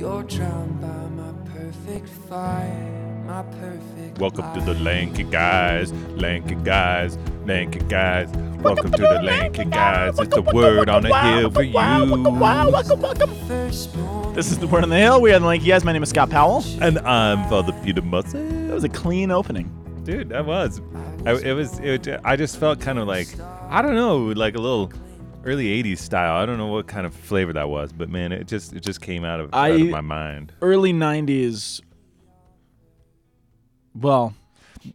You're drowned by my perfect fire, my perfect. Welcome to the lanky guys, lanky guys, lanky guys. Welcome to the lanky guys. It's a word on the hill for you. Wow, welcome, welcome. Firstborn. This is the word on the hill. We are the Lanky Guys. My name is Scott Powell. And I'm Father Peter Mussett. That was a clean opening. Dude, that was. I, it was. It, I just felt kind of like I don't know, like a little early '80s style. I don't know what kind of flavor that was, but man, it just it just came out of, out of my mind. Early '90s. Well,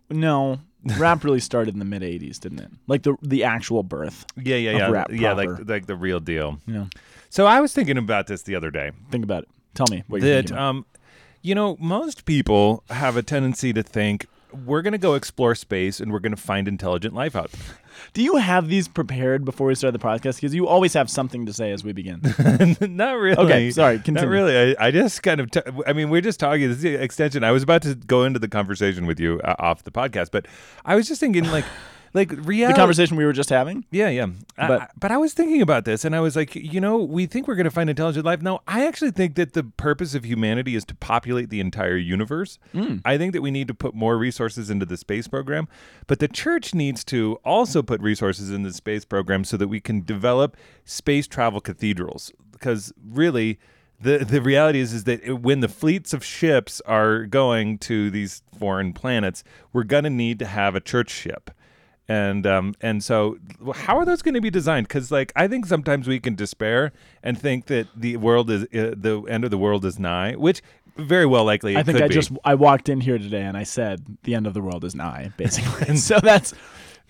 no, rap really started in the mid '80s, didn't it? Like the the actual birth. Yeah, yeah, of yeah, rap yeah, proper. like like the real deal. Yeah. So I was thinking about this the other day. think about it. Tell me what that um you know most people have a tendency to think we're going to go explore space and we're going to find intelligent life out Do you have these prepared before we start the podcast? Because you always have something to say as we begin. not really. Okay, sorry, not really. I, I just kind of t- i mean we're just talking. This is the extension. I was about to go into the conversation with you uh, off the podcast but i was just thinking like like the conversation we were just having. Yeah, yeah. But- I, but I was thinking about this and I was like, you know, we think we're going to find intelligent life. No, I actually think that the purpose of humanity is to populate the entire universe. Mm. I think that we need to put more resources into the space program, but the church needs to also put resources in the space program so that we can develop space travel cathedrals because really the the reality is is that when the fleets of ships are going to these foreign planets, we're going to need to have a church ship and um and so how are those going to be designed because like i think sometimes we can despair and think that the world is uh, the end of the world is nigh which very well likely I think I be. just I walked in here today and I said the end of the world is nigh, basically. And so that's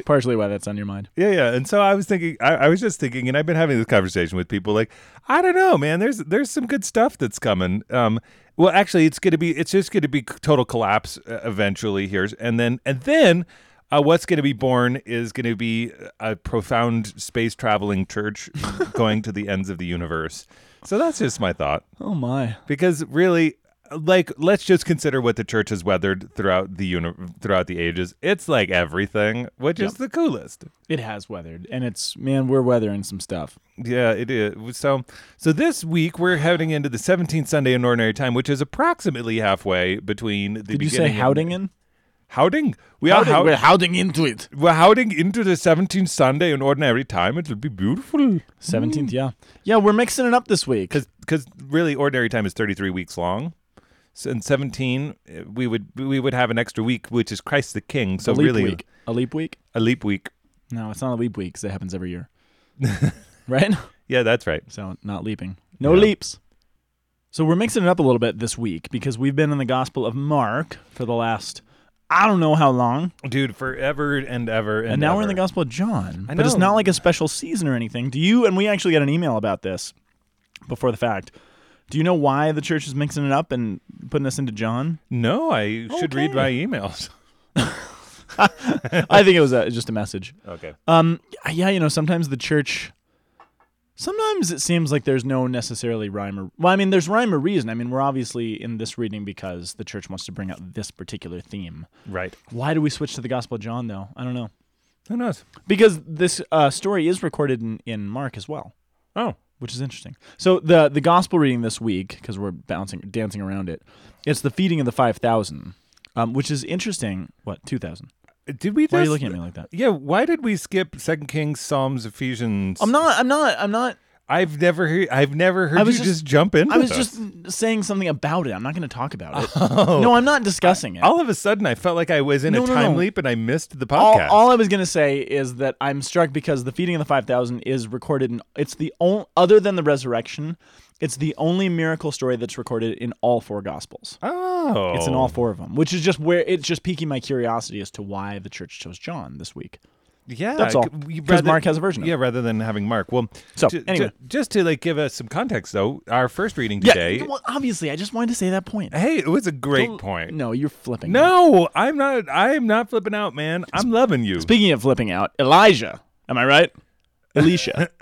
partially why that's on your mind. yeah yeah and so i was thinking I, I was just thinking and i've been having this conversation with people like i don't know man there's there's some good stuff that's coming um well actually it's going to be it's just going to be total collapse uh, eventually here and then and then uh, what's going to be born is going to be a profound space traveling church going to the ends of the universe. So that's just my thought. Oh my. Because really, like, let's just consider what the church has weathered throughout the uni- throughout the ages. It's like everything, which is the coolest. It has weathered, and it's man, we're weathering some stuff. Yeah, it is. So, so this week we're heading into the 17th Sunday in Ordinary Time, which is approximately halfway between the Did you say beginning and- Howdingen? Howding? We are how- we're howding into it. we're howding into the 17th Sunday in Ordinary Time. It will be beautiful. Seventeenth, yeah, yeah. We're mixing it up this week. because really ordinary time is 33 weeks long so in 17 uh, we would we would have an extra week which is christ the king so a leap really week. A leap week? a leap week No, it's not a leap week because it happens every year. right? yeah that's right So not leaping. No Yeah. leaps. So we're mixing it up a little bit this week because we've been in the Gospel of Mark for the last I don't know how long, dude forever and ever and, and, now we're in the Gospel of John. I But it's not like a special season or anything. Do you? And we actually got an email about this before the fact. Do you know why the church is mixing it up and putting us into John? no i should read my emails I think it was a, just a message. okay Um, yeah, you know, sometimes the church. Sometimes it seems like there's no necessarily rhyme or well, I mean, there's rhyme or reason. I mean, we're obviously in this reading because the church wants to bring out this particular theme. right Why do we switch to the Gospel of John though? I don't know. who knows Because this uh, story is recorded in, in Mark as well, oh which is interesting. So the the gospel reading this week, because we're bouncing dancing around it, it's the feeding of the five thousand, um, which is interesting. What two thousand? Did we just Why are you looking at me like that? yeah why did we skip second kings psalms ephesians I'm not. I'm not. I'm not. i've never heard i've never heard I you was just, just- jump in I was just saying something about it. I'm not going to talk about it. Oh. No, I'm not discussing it. all of a sudden i felt like i was in No, a no, time no. leap and i missed the all, podcast all I was going to say is that I'm struck because the feeding of the 5,000 is recorded in it's the only other than the resurrection, it's the only miracle story that's recorded in all four gospels. oh It's in all four of them, which is just where it's just piquing my curiosity as to why the church chose John this week. Yeah, That's all. 'Cause Mark has a version of Yeah, rather than having Mark. Well, So, anyway. just to like give us some context, though, our first reading today. Yeah, well, obviously, I just wanted to say that point. hey, it was a great Don't- point. No, you're flipping. No, I'm not. I'm not flipping out, man. I'm loving you. Speaking of flipping out, Elijah. Am I right? Elisha.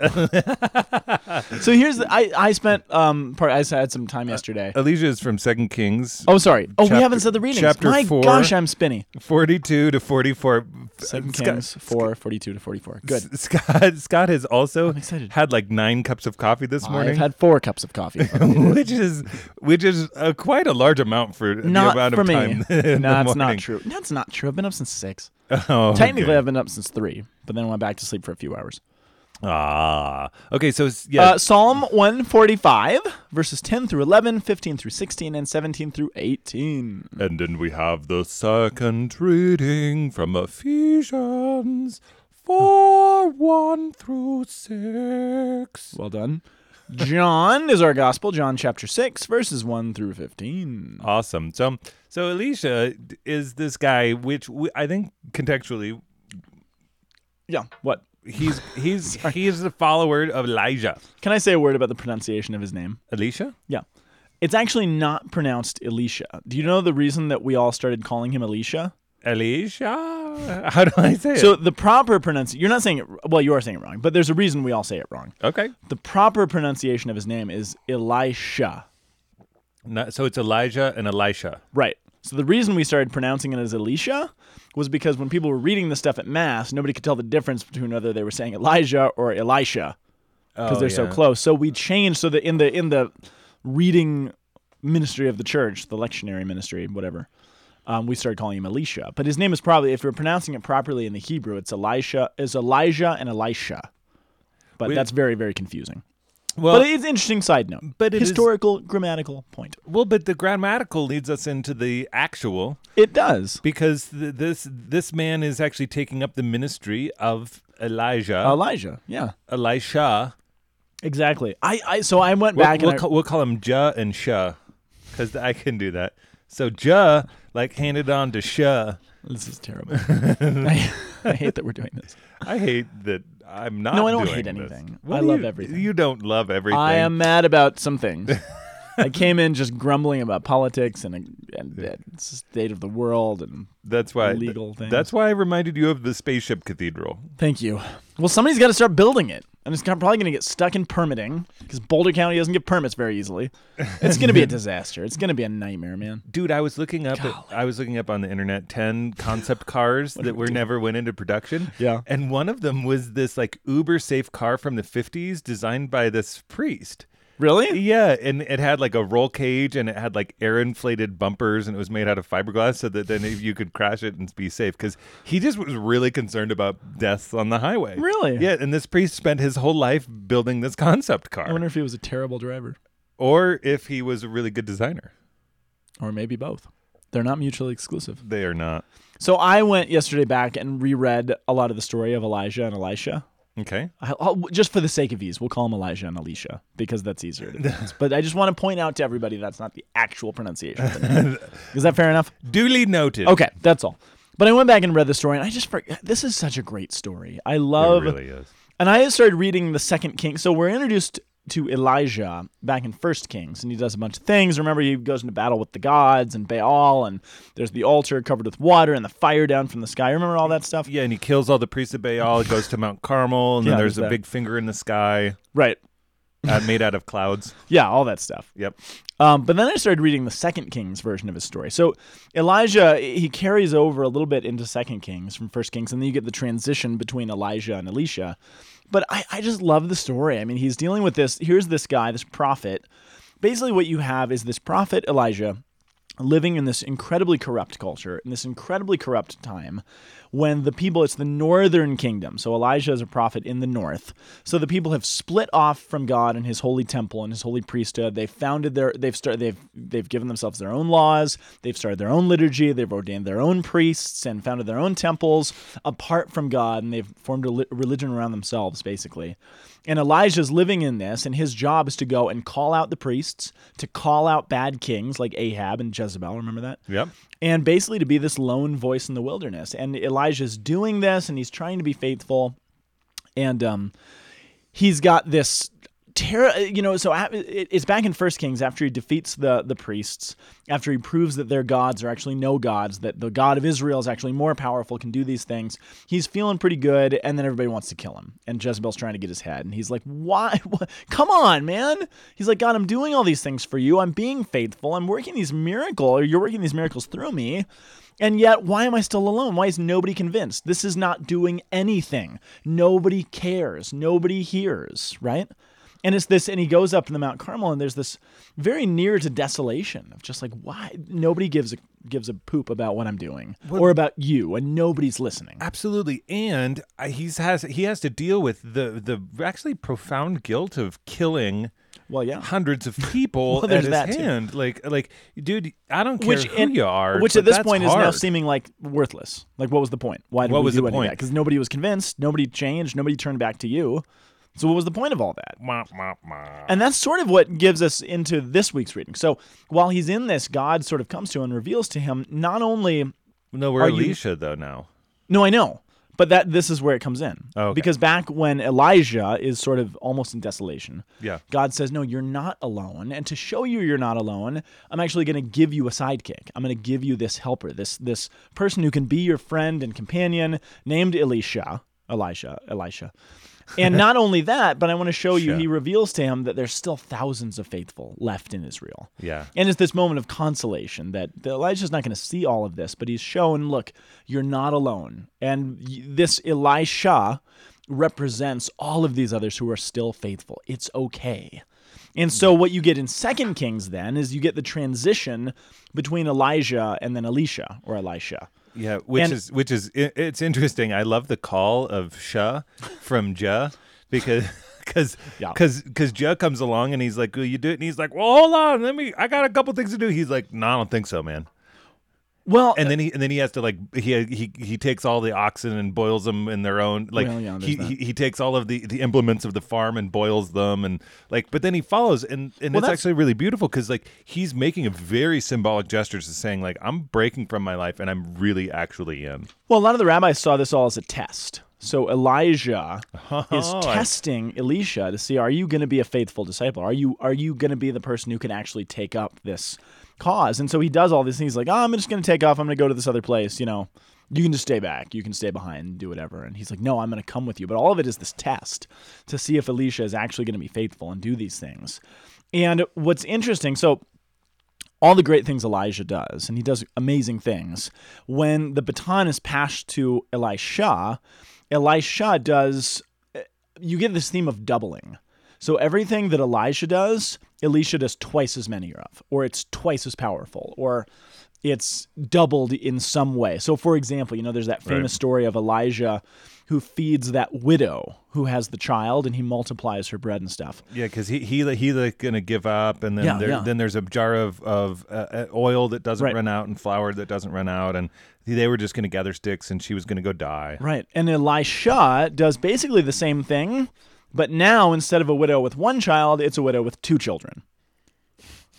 so here's the, I I spent um part I had some time yesterday. Elisha is from Second Kings, Oh sorry. Oh, chapter- we haven't said the readings. chapter My four. gosh, I'm spinny. 42 to 44. Second Scott- Kings 4, 42 to 44. Good. S- Scott Scott has also excited. had like nine cups of coffee this morning. I've had four cups of coffee. which is which is uh, quite a large amount for the amount for of me. time. no, in the it's not true. That's not true. I've been up since six. Oh, Technically, okay. I've been up since three, but then went back to sleep for a few hours. Ah, okay. So yeah, Uh, Psalm 145, verses 10 through 11, 15 through 16, and 17 through 18. and then we have the second reading from Ephesians four one through six. Well done. John is our gospel, John chapter 6, verses 1 through 15. Awesome. So so Elisha is this guy, which we, I think contextually Yeah, what? He's he's he's the follower of Elijah. Can I say a word about the pronunciation of his name? Elisha. Yeah. It's actually not pronounced Elisha. Do you know the reason that we all started calling him Elisha? Elisha. How do I say it? So the proper pronunciation, you're not saying it, well, you are saying it wrong, but there's a reason we all say it wrong. okay. The proper pronunciation of his name is Elisha. Not, so it's Elijah and Elisha. Right. So the reason we started pronouncing it as Elisha was because when people were reading the stuff at Mass, nobody could tell the difference between whether they were saying Elijah or Elisha because Oh, they're so close. So we changed so that in the in the reading ministry of the church, the lectionary ministry, whatever, um, we started calling him Elisha. But his name is probably, if you're pronouncing it properly in the Hebrew, it's Elisha, is Elijah and Elisha. But Wait. that's very very confusing. Well, but it's an interesting side note. but it is- historical grammatical point. well, but the grammatical leads us into the actual It does. because th- this this man is actually taking up the ministry of Elijah, Elijah, yeah. Elisha. Exactly. I, I so I went We'll, back we'll, and I- call, we'll call him Ja and Sha because I can do that. So Ja like handed on to Sha. This is terrible. I, I hate that we're doing this. I hate that I'm not. No, I don't hate anything. I love you- everything. You don't love everything. I am mad about some things. I came in just grumbling about politics and and the state of the world and That's why. legal things. That's why I reminded you of the spaceship cathedral. thank you. Well, somebody's got to start building it, and it's probably going to get stuck in permitting because Boulder County doesn't get permits very easily. It's going to be a disaster. It's going to be a nightmare, man. Dude, I was looking up. At, I was looking up on the internet ten concept cars that were never went into production. Yeah. and one of them was this like uber safe car from the fifties, designed by this priest. Really? Yeah, and it had like a roll cage, and it had like air inflated bumpers, and it was made out of fiberglass, so that then you could crash it and be safe. Because he just was really concerned about deaths on the highway. Really? Yeah, and this priest spent his whole life building this concept car, I wonder if he was a terrible driver, or if he was a really good designer. or maybe both. They're not mutually exclusive. They are not. So I went yesterday back and reread a lot of the story of Elijah and Elisha. Okay. I- I'll, just for the sake of ease, we'll call them Elijah and Alicia because that's easier to pronounce. but I just want to point out to everybody that's not the actual pronunciation. of the. Is that fair enough? Duly noted. Okay, that's all. But I went back and read the story, and I just forgot. This is such a great story. I love. It really is. and I started reading the second king. So we're introduced to Elijah back in First Kings, and he does a bunch of things. Remember, he goes into battle with the gods and Baal, and there's the altar covered with water and the fire down from the sky. Remember all that stuff? Yeah, and he kills all the priests of Baal. He goes to Mount Carmel, and Yeah, then there's there's a big finger in the sky Right. uh, made out of clouds. Yeah, all that stuff. Yep. Um, but then I started reading the Second Kings version of his story. So Elijah he carries over a little bit into Second Kings from First Kings, and then you get the transition between Elijah and Elisha. But I, I just love the story. I mean, he's dealing with this. Here's this guy, this prophet. Basically, what you have is this prophet Elijah living in this incredibly corrupt culture in this incredibly corrupt time when the people it's the northern kingdom. So elijah is a prophet in the north. So the people have split off from god and his holy temple and his holy priesthood. They've founded their they've started they've they've given themselves their own laws. They've started their own liturgy. They've ordained their own priests and founded their own temples apart from god. And they've formed a li- religion around themselves basically. And Elijah's living in this, and his job is to go and call out the priests, to call out bad kings like Ahab and Jezebel. Remember that? Yep. And basically to be this lone voice in the wilderness. And Elijah's doing this, and he's trying to be faithful. And um, he's got this Terra, uh, you know, so it's back in First Kings after he defeats the the priests, after he proves that their gods are actually no gods, that the God of Israel is actually more powerful, can do these things. He's feeling pretty good, and then everybody wants to kill him, and Jezebel's trying to get his head, and he's like, "Why? What? Come on, man!" He's like, "God, I'm doing all these things for you. I'm being faithful. I'm working these miracles. or you're working these miracles through me." And yet, why am I still alone? Why is nobody convinced? This is not doing anything. Nobody cares. Nobody hears, right? And it's this, and he goes up in the Mount Carmel, and there's this very near to desolation of just like, why nobody gives a gives a poop about what I'm doing or about you, and nobody's listening. Absolutely, and he's has he has to deal with the the actually profound guilt of killing Well, yeah. hundreds of people Well, at there's his that, too. hand. Like like, dude, I don't care Which who and- you are. which at this point is now seeming like worthless. Like, what was the point? Why did What we was do the any point? Because nobody was convinced. Nobody changed. Nobody turned back to you. So, what was the point of all that? And that's sort of what gives us into this week's reading. So while he's in this, God sort of comes to him and reveals to him not only No, we're Elisha, you- though now. no, I know, but that this is where it comes in. Oh, okay. Because back when Elijah is sort of almost in desolation, Yeah. God says, "No, you're not alone." And to show you you're not alone, I'm actually going to give you a sidekick. I'm going to give you this helper, this this person who can be your friend and companion, named Elisha, Elisha, Elisha. And not only that, but I want to show you. Sure. He reveals to him that there's still thousands of faithful left in Israel. Yeah. And it's this moment of consolation that Elijah's not going to see all of this, but he's shown, look, you're not alone. And this Elisha represents all of these others who are still faithful. It's okay. And so what you get in Second Kings then is you get the transition between Elijah and then Elisha or Elisha. Yeah, which And- is which is it's interesting. I love the call of Shah from Ja because because Yeah. because because Ja comes along and he's like, "Will you do it?" And he's like, "Well, hold on, let me. I got a couple things to do." He's like, "No, I don't think so, man." Well, And uh, then he and then he has to like he he he takes all the oxen and boils them in their own like Well, yeah, he, he he takes all of the the implements of the farm and boils them and like but then he follows and and Well, it's that's- actually really beautiful because like he's making a very symbolic gestures to saying like I'm breaking from my life and I'm really actually in. Well, a lot of the rabbis saw this all as a test. So Elijah oh, is Oh, I- testing Elisha to see are you going to be a faithful disciple? Are you are you going to be the person who can actually take up this cause? And so he does all these things like, "Oh, I'm just going to take off. I'm going to go to this other place, you know. You can just stay back. You can stay behind do whatever." And he's like, "No, I'm going to come with you." But all of it is this test to see if Elisha is actually going to be faithful and do these things. And what's interesting, so all the great things Elijah does, and he does amazing things. When the baton is passed to Elisha, Elisha does, eh, you get this theme of doubling. So everything that Elijah does, Elisha does twice as many of, or it's twice as powerful, or it's doubled in some way. So, for example, you know, there's that famous story of Elijah who feeds that widow who has the child and he multiplies her bread and stuff. Yeah, because he he he like gonna give up, and then Yeah, there, yeah. then there's a jar of of uh, uh, oil that doesn't Right. run out and flour that doesn't run out, and they were just gonna gather sticks, and she was gonna go die. Right. And Elisha does basically the same thing, but now instead of a widow with one child, it's a widow with two children.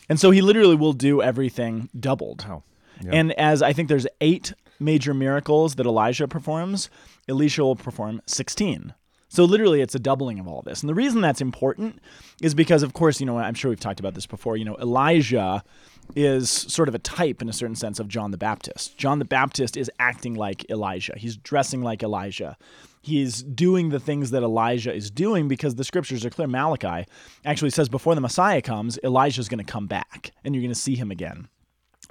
And so he literally will do everything doubled. Wow. And as I think there's eight major miracles that Elijah performs, Elisha will perform 16. So literally it's a doubling of all this. And the reason that's important is because of course, you know, I'm sure we've talked about this before, you know, Elijah is sort of a type in a certain sense of John the Baptist. John the Baptist is acting like Elijah. He's dressing like Elijah. He's doing the things that Elijah is doing because the scriptures are clear. Malachi actually says before the Messiah comes, Elijah's going to come back and you're going to see him again.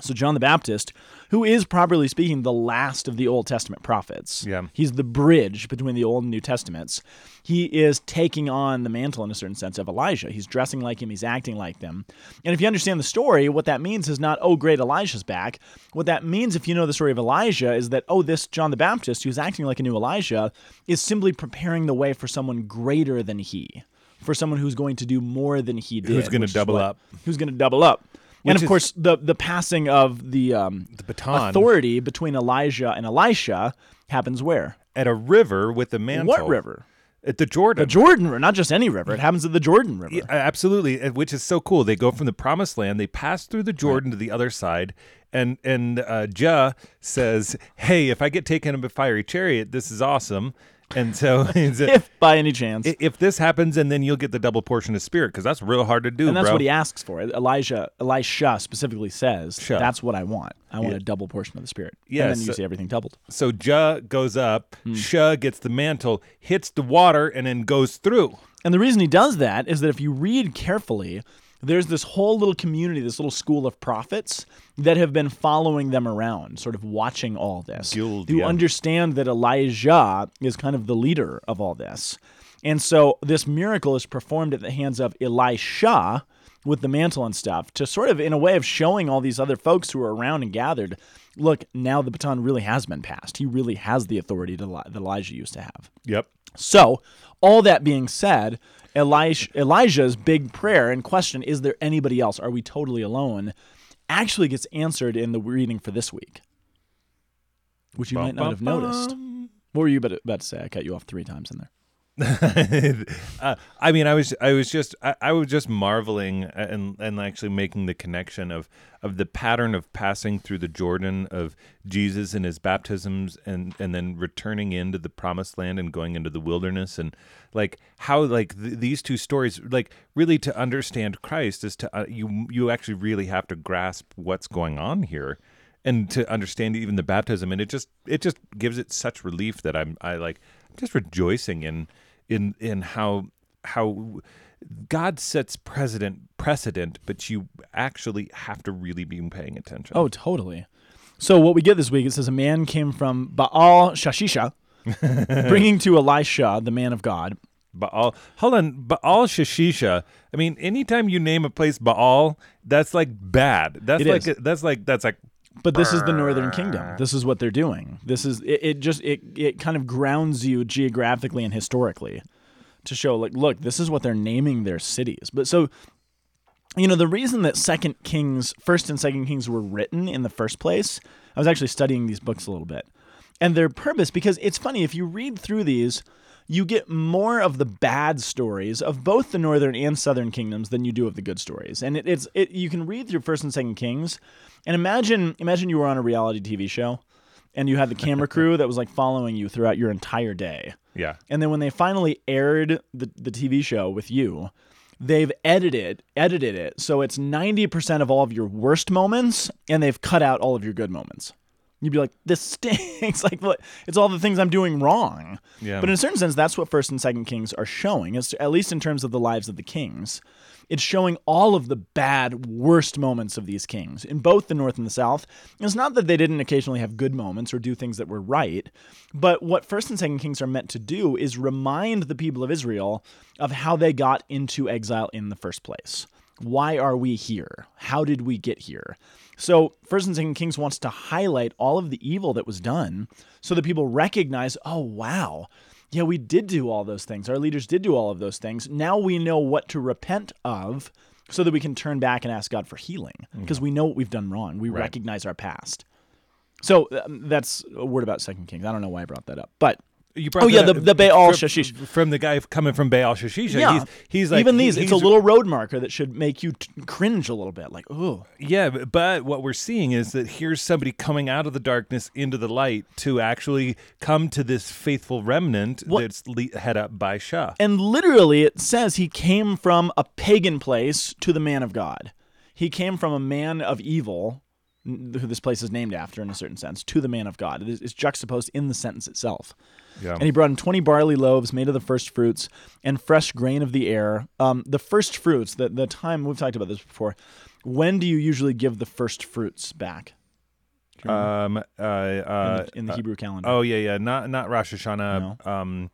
So John the Baptist, who is properly speaking the last of the Old Testament prophets, Yeah. he's the bridge between the Old and New Testaments. He is taking on the mantle in a certain sense of Elijah. He's dressing like him, he's acting like them. And if you understand the story, what that means is not, oh, great, Elijah's back. What that means, if you know the story of Elijah, is that, oh, this John the Baptist, who's acting like a new Elijah, is simply preparing the way for someone greater than he, for someone who's going to do more than he did. Who's gonna double what- up. Who's going to double up. And of is- course, the the passing of the um, The baton authority between Elijah and Elisha happens where? at a river with the mantle. What river? At the Jordan. The Jordan River, not just any river. It happens at the Jordan River. Yeah, absolutely, which is so cool. They go from the promised land, they pass through the Jordan to the other side, and and uh, Ja says, "Hey, if I get taken in a fiery chariot, this is awesome." And so if by any chance. if this happens, and then you'll get the double portion of spirit because that's real hard to do, and that's bro. what he asks for. Elijah, Elisha specifically says, Sure. "That's what I want. I want a double portion of the Spirit." Yeah, and then you so- see everything doubled. so Ja goes up, Hmm. Sha gets the mantle, hits the water, and then goes through. And the reason he does that is that if you read carefully, there's this whole little community, this little school of prophets that have been following them around, sort of watching all this. Guild, who yeah. understand that Elijah is kind of the leader of all this. And so this miracle is performed at the hands of Elisha with the mantle and stuff to sort of in a way of showing all these other folks who are around and gathered, look, now the baton really has been passed. He really has the authority to, that Elijah used to have. Yep. So, all that being said, Elijah, Elijah's big prayer and question, is there anybody else? Are we totally alone? Actually gets answered in the reading for this week, which you might not have noticed. What were you about to say? I cut you off three times in there. uh, I mean, I was, I was just, I, I was just marveling and and actually making the connection of of the pattern of passing through the Jordan of Jesus and his baptisms and and then returning into the promised land and going into the wilderness. And like how like th- these two stories like really to understand Christ is to uh, you you actually really have to grasp what's going on here and to understand even the baptism. And it just it just gives it such relief that I'm I like I'm just rejoicing in in in how how God sets precedent precedent but you actually have to really be paying attention. Oh, totally. So what we get this week, it says a man came from Baal Shalishah, bringing to Elisha, the man of God. Baal hold on Baal Shalishah I mean anytime you name a place Baal that's like bad that's It like is. that's like that's like But this is the Northern Kingdom. This is what they're doing. This is it, it just it it kind of grounds you geographically and historically to show like look, this is what they're naming their cities. But so you know, the reason that Second Kings, First and Second Kings were written in the first place, I was actually studying these books a little bit. And their purpose, because it's funny, if you read through these, you get more of the bad stories of both the northern and southern kingdoms than you do of the good stories. And it, it's it, you can read through First and Second Kings, and imagine imagine you were on a reality TV show, and you had the camera crew that was like following you throughout your entire day. yeah And then when they finally aired the, the TV show with you, they've edited edited it so it's 90% of all of your worst moments and they've cut out all of your good moments. You'd be like, this stinks. like, what? It's all the things I'm doing wrong. Yeah. But in a certain sense, that's what First and Second Kings are showing. It's, at least in terms of the lives of the kings, it's showing all of the bad, worst moments of these kings in both the North and the South. It's not that they didn't occasionally have good moments or do things that were right, but what First and Second Kings are meant to do is remind the people of Israel of how they got into exile in the first place. Why are we here? How did we get here? So, First and Second Kings wants to highlight all of the evil that was done so that people recognize, oh, wow, yeah, we did do all those things. Our leaders did do all of those things. Now we know what to repent of so that we can turn back and ask God for healing because we know what we've done wrong. We recognize our past. So, um, that's a word about Second Kings. I don't know why I brought that up, but You oh, brought. Oh, yeah, the- the Baal from, Shashish. from the guy coming from Baal Shalishah. yeah, he's, he's like even he- these. It's a little road marker that should make you t- cringe a little bit. Like, oh, Yeah, but- what we're seeing is that here's somebody coming out of the darkness into the light to actually come to this faithful remnant What- that's le- head up by Shah. And literally, it says he came from a pagan place to the man of God. He came from a man of evil, who this place is named after in a certain sense, to the man of God. It is, it's juxtaposed in the sentence itself. Yeah. And he brought in 20 barley loaves made of the first fruits and fresh grain of the air. Um, the first fruits, the, the time, we've talked about this before. When do you usually give the first fruits back Um, uh, in uh, the, in the uh, Hebrew calendar? oh yeah, yeah, not not Rosh Hashanah. Um,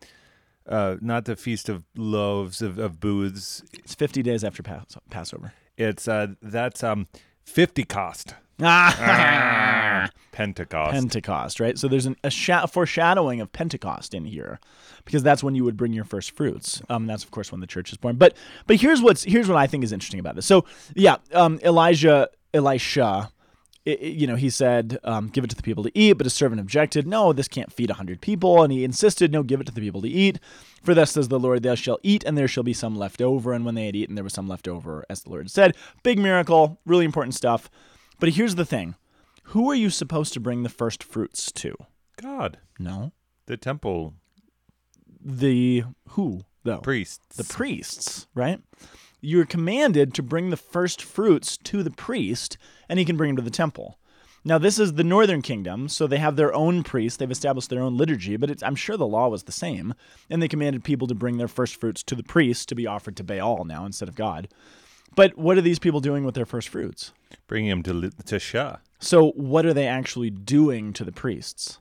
uh, not the feast of loaves of, of booths. It's 50 days after Pas- Passover. It's uh, that's um, fifty cost Ah! Pentecost. Pentecost, right? So there's an, a sha- foreshadowing of Pentecost in here, because that's when you would bring your first fruits. Um, that's of course when the church is born. But but here's what's here's what I think is interesting about this. So yeah, um, Elijah, Elisha, i- i- you know, he said, um, "Give it to the people to eat," but his servant objected, "No, this can't feed a hundred people," and he insisted, "No, give it to the people to eat." For thus says the Lord, "Thou shalt eat, and there shall be some left over." And when they had eaten, there was some left over, as the Lord said. Big miracle, really important stuff. But here's the thing: who are you supposed to bring the first fruits to? God, No. the temple. the who though Priests. the priests, right? You're commanded to bring the first fruits to the priest, and he can bring them to the temple. Now, this is the northern kingdom, so they have their own priests. They've established their own liturgy, but it's, I'm sure the law was the same. And they commanded people to bring their first fruits to the priest to be offered to Baal now instead of God. But what are these people doing with their first fruits? Bringing them to to Shah. So, what are they actually doing to the priests?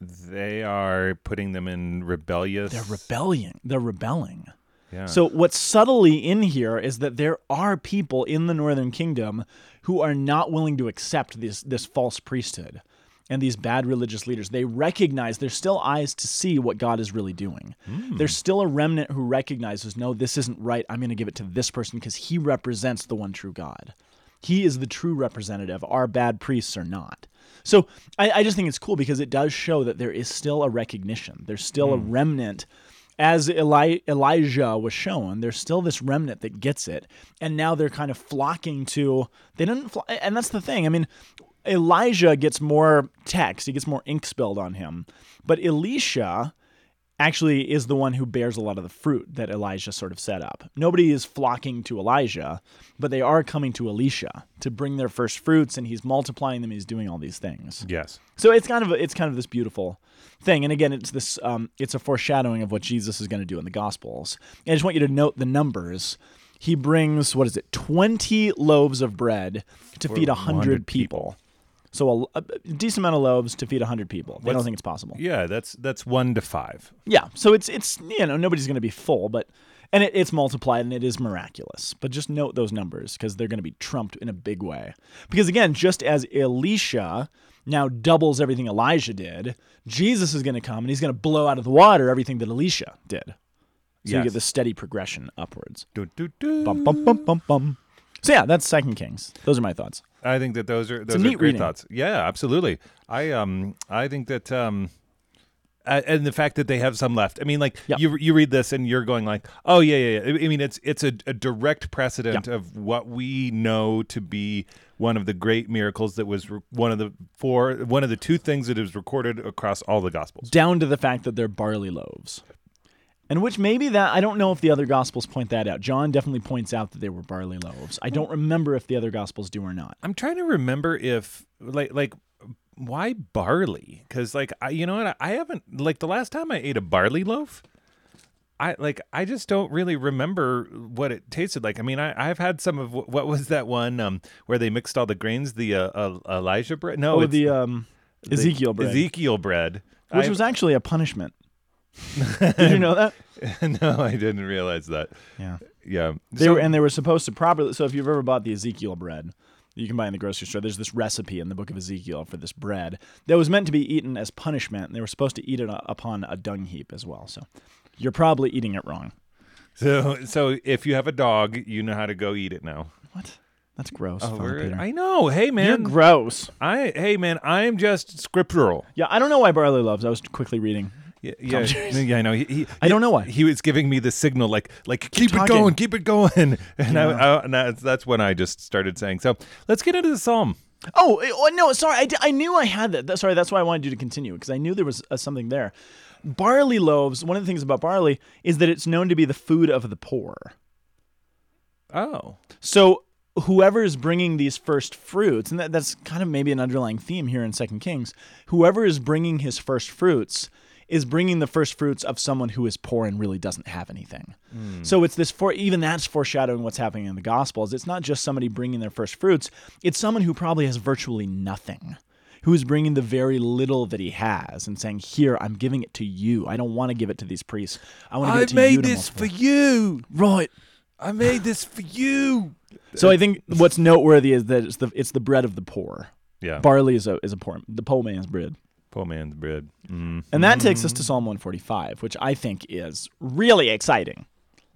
They are putting them in rebellious. They're rebelling. They're rebelling. yeah. So what's subtly in here is that there are people in the northern kingdom who are not willing to accept this this false priesthood and these bad religious leaders. They recognize there's still eyes to see what God is really doing. Hmm. There's still a remnant who recognizes, no, this isn't right. I'm going to give it to this person because he represents the one true God. He is the true representative. Our bad priests are not. So I, I just think it's cool because it does show that there is still a recognition. There's still a hmm. remnant as Eli- Elijah was shown, there's still this remnant that gets it, and now they're kind of flocking to. They didn't, fl- and that's the thing. I mean, Elijah gets more text, he gets more ink spilled on him, but Elisha actually is the one who bears a lot of the fruit that Elijah sort of set up. Nobody is flocking to Elijah, but they are coming to Elisha to bring their first fruits, and he's multiplying them. He's doing all these things. yes. So it's kind of a, it's kind of this beautiful thing, and again, it's this um, it's a foreshadowing of what Jesus is going to do in the Gospels. And I just want you to note the numbers. He brings what is it, twenty loaves of bread to feed a 100 hundred people. So a, a decent amount of loaves to feed a hundred people. They don't think it's possible. Yeah, that's that's one to five. Yeah. So it's it's you know nobody's going to be full, but and it, it's multiplied and it is miraculous. But just note those numbers because they're going to be trumped in a big way. Because again, just as Elisha now doubles everything Elijah did, Jesus is going to come and he's going to blow out of the water everything that Elisha did. So you get this steady progression upwards. Do, do, do. Bum bum bum bum bum. So yeah, that's Second Kings. Those are my thoughts. I think that those are those are great reading. thoughts. Yeah, absolutely. I um I think that um and the fact that they have some left. I mean, like Yeah. you you read this and you're going like, oh yeah, yeah. yeah. I mean, it's it's a, a direct precedent of what we know to be one of the great miracles that was re- one of the four one of the two things that is recorded across all the gospels. Down to the fact that they're barley loaves. And which maybe that I don't know if the other gospels point that out. John definitely points out that they were barley loaves. I don't remember if the other gospels do or not. I'm trying to remember if like like why barley? Because like I, you know what, I haven't like the last time I ate a barley loaf. I like I just don't really remember what it tasted like. I mean, I I've had some of wh- what was that one um where they mixed all the grains, the uh, uh, Elijah bread. No, Oh, the um, the Ezekiel bread, Ezekiel bread. which I- was actually a punishment. Did you know that? no, I didn't realize that. Yeah. Yeah, They So- were, and they were supposed to properly. So if you've ever bought the Ezekiel bread, you can buy in the grocery store. There's this recipe in the book of Ezekiel for this bread that was meant to be eaten as punishment. And they were supposed to eat it upon a dung heap as well. So you're probably eating it wrong. so so if you have a dog, you know how to go eat it now. What? That's gross. Oh. I know. Hey man, You're gross. I hey man, I am just scriptural. Yeah, I don't know why barley loves. I was quickly reading. Yeah, yeah, yeah. I know. He, he, I don't know why. he was giving me the signal, like, like keep, it talking. going, keep it going, and, Yeah. I, I, and that's, that's when I just started saying. So let's get into the psalm. Oh, eh, oh no, sorry. I, I knew I had that. That- Sorry, that's why I wanted you to continue because I knew there was uh, something there. Barley loaves. One of the things about barley is that it's known to be the food of the poor. Oh, So whoever is bringing these first fruits, and that, that's kind of maybe an underlying theme here in Second Kings, whoever is bringing his first fruits is bringing the first fruits of someone who is poor and really doesn't have anything. Hmm. So it's this for even that's foreshadowing what's happening in the Gospels. It's not just somebody bringing their first fruits; it's someone who probably has virtually nothing. Who is bringing the very little that he has and saying, "Here, I'm giving it to you. I don't want to give it to these priests. I want to give it to you." to multiply." you. right. I made this for you. So I think what's noteworthy is that it's the it's the bread of the poor. Yeah, Barley is a is a poor the poor man's bread, poor man's bread. Mm. and that takes us to Psalm 145, which I think is really exciting.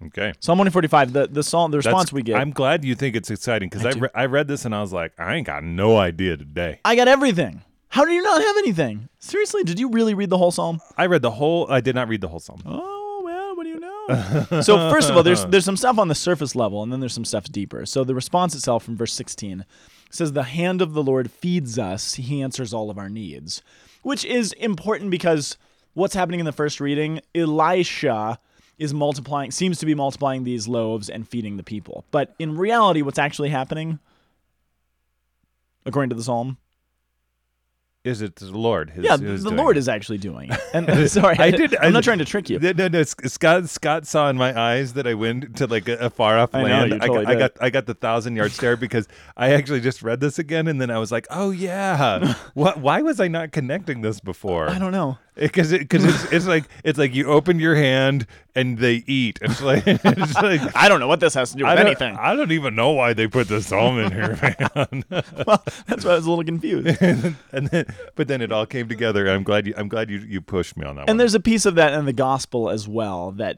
Okay. Psalm 145, the the psalm the response That's- we get. I'm glad you think it's exciting because I I, re- I read this and I was like, I ain't got no idea today. I got everything. How do you not have anything? Seriously, did you really read the whole psalm? I read the whole. I did not read the whole psalm. Oh well, what do you know? so first of all, there's there's some stuff on the surface level, and then there's some stuff deeper. So the response itself from verse 16 says, "The hand of the Lord feeds us; He answers all of our needs," which is important because what's happening in the first reading? Elisha is multiplying, seems to be multiplying these loaves and feeding the people. But in reality, what's actually happening, according to the psalm, Is it the Lord? who's- yeah, who's the Lord it? is actually doing it. And sorry, I did. I'm I- not trying to trick you. No, no. Scott, Scott saw in my eyes that I went to like a, a far off I know, land. I, got, totally I did. got, I got the thousand yard stare because I actually just read this again, and then I was like, oh yeah, what? Why was I not connecting this before? I don't know. Because it, because it's, it's like it's like you open your hand and they eat. It's like it's like. I don't know what this has to do with I anything. I don't even know why they put the psalm in here, man. well, that's why I was a little confused. and then, but then it all came together. I'm glad you. I'm glad you, you pushed me on that one. And there's a piece of that in the gospel as well that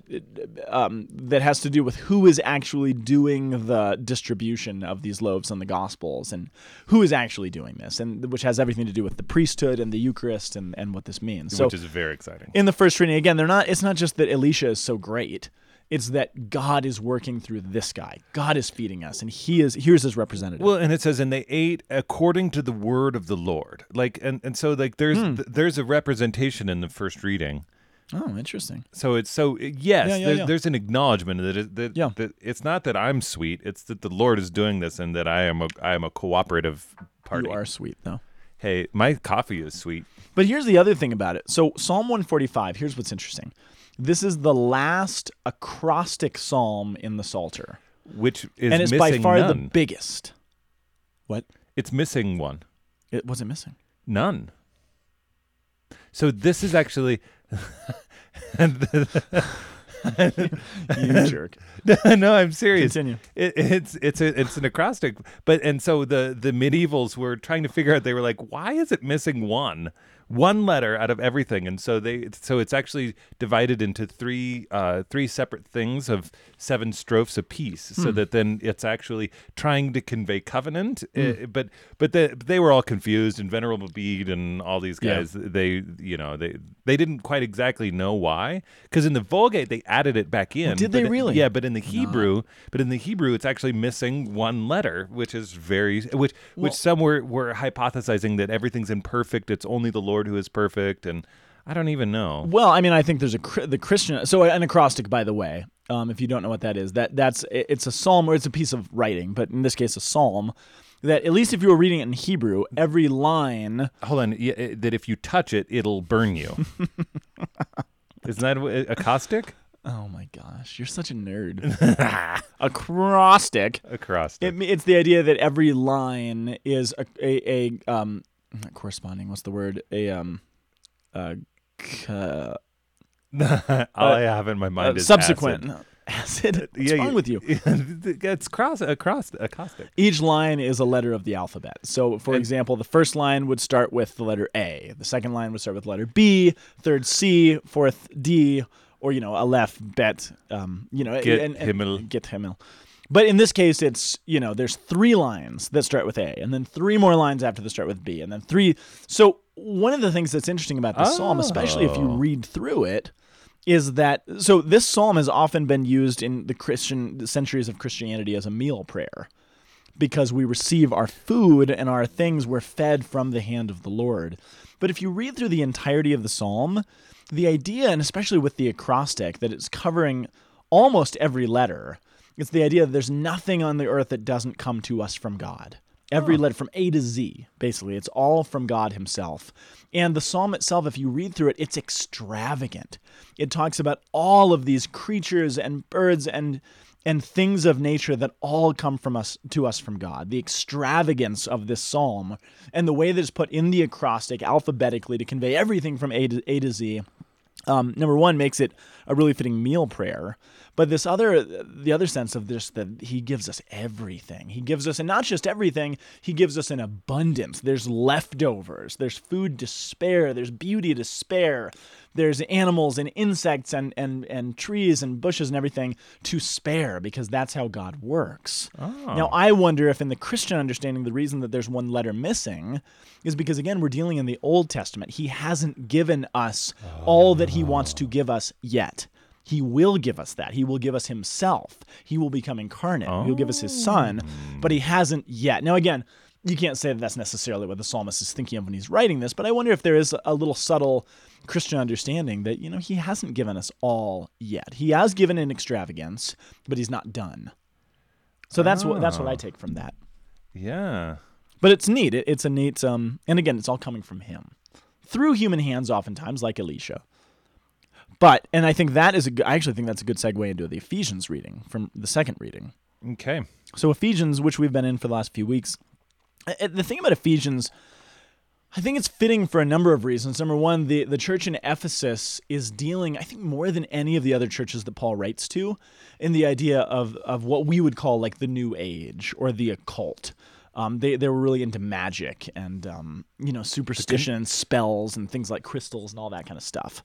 um, that has to do with who is actually doing the distribution of these loaves in the gospels and who is actually doing this, and which has everything to do with the priesthood and the Eucharist and, and what this means. So which is very exciting. in the first reading, again, they're not. It's not just that Elisha is so great. It's that God is working through this guy. God is feeding us, and He is here's His representative. Well, and it says, and they ate according to the word of the Lord. Like, and, and so like there's Hmm. th- there's a representation in the first reading. oh, interesting. So it's so yes, Yeah, yeah, there's, yeah. there's an acknowledgement that, it, that, Yeah. that it's not that I'm sweet. It's that the Lord is doing this, and that I am a I am a cooperative party. You are sweet though. Hey, my coffee is sweet. But here's the other thing about it. So Psalm 145, here's what's interesting. This is the last acrostic psalm in the Psalter. which is and it's by far the biggest. What? it's missing one, It wasn't missing. none. So this is actually. You jerk. no, I'm serious. Continue. It, it's it's a, it's an acrostic, but and so the the medievals were trying to figure out. They were like, why is it missing one? One letter out of everything, and so they so it's actually divided into three uh, three separate things of seven strophes apiece, Hmm. so that then it's actually trying to convey covenant. uh, but but they, they were all confused, and Venerable Bede and all these Yeah. guys, they you know they they didn't quite exactly know why, because in the Vulgate they added it back in. did they it- really? Yeah, but in the Hebrew, but in the Hebrew, it's actually missing one letter, which is very which which some were were hypothesizing that everything's imperfect. It's only the Lord who is perfect, and I don't even know. Well, I mean, I think there's a the Christian. So an acrostic, by the way, um, if you don't know what that is, that that's it's a psalm or it's a piece of writing, but in this case, a psalm. That at least if you were reading it in Hebrew, every line. Hold on, yeah, uh, that if you touch it, it'll burn you. Isn't that what- a caustic? Oh my gosh, you're such a nerd. acrostic. Acrostic. It, it's the idea that every line is a, a, a um not corresponding. What's the word? A um uh, c- uh, All I have in my mind is subsequent acid. No, acid. What's Yeah, wrong with you? it's cross across acrostic. Each line is a letter of the alphabet. So, for example, the first line would start with the letter A. The second line would start with the letter B. Third C. Fourth D. Or you know, Aleph, Bet. Um, you know, Get Himmel. Get Himmel. But in this case, it's you know, there's three lines that start with A, and then three more lines after that start with B, and then three. So one of the things that's interesting about this psalm, especially if you Oh. read through it, is that so this psalm has often been used in the Christian the centuries of Christianity as a meal prayer because we receive our food and our things were fed from the hand of the Lord. But if you read through the entirety of the psalm, the idea, and especially with the acrostic, that it's covering almost every letter, it's the idea that there's nothing on the earth that doesn't come to us from God. Every letter from A to Z, basically, it's all from God Himself. And the psalm itself, if you read through it, it's extravagant. It talks about all of these creatures and birds and and things of nature that all come from us to us from God. The extravagance of this psalm and the way that it's put in the acrostic alphabetically to convey everything from A to A to Z. Um, number one makes it a really fitting meal prayer, but this other, the other sense of this that he gives us everything. He gives us, and not just everything, he gives us an abundance. There's leftovers. There's food to spare. There's beauty to spare. There's animals and insects and and and trees and bushes and everything to spare because that's how God works. Oh. Now I wonder if in the Christian understanding the reason that there's one letter missing is because again we're dealing in the Old Testament. He hasn't given us all that he wants to give us yet. He will give us that. He will give us himself. He will become incarnate. He'll give us his son, but he hasn't yet. Now again, you can't say that that's necessarily what the psalmist is thinking of when he's writing this, but I wonder if there is a little subtle Christian understanding that, you know, he hasn't given us all yet. He has given in extravagance, but he's not done. So that's what that's what I take from that. Yeah. But it's neat. It, it's a neat um and again, it's all coming from him. Through human hands oftentimes like Elisha. But and I think that is a good, I actually think that's a good segue into the Ephesians reading from the second reading. Okay. So Ephesians, which we've been in for the last few weeks, the thing about Ephesians, I think it's fitting for a number of reasons. Number one, the, the church in Ephesus is dealing, I think, more than any of the other churches that Paul writes to, in the idea of, of what we would call like the New Age or the occult. Um, they, they were really into magic and um, you know superstition and spells and things like crystals and all that kind of stuff,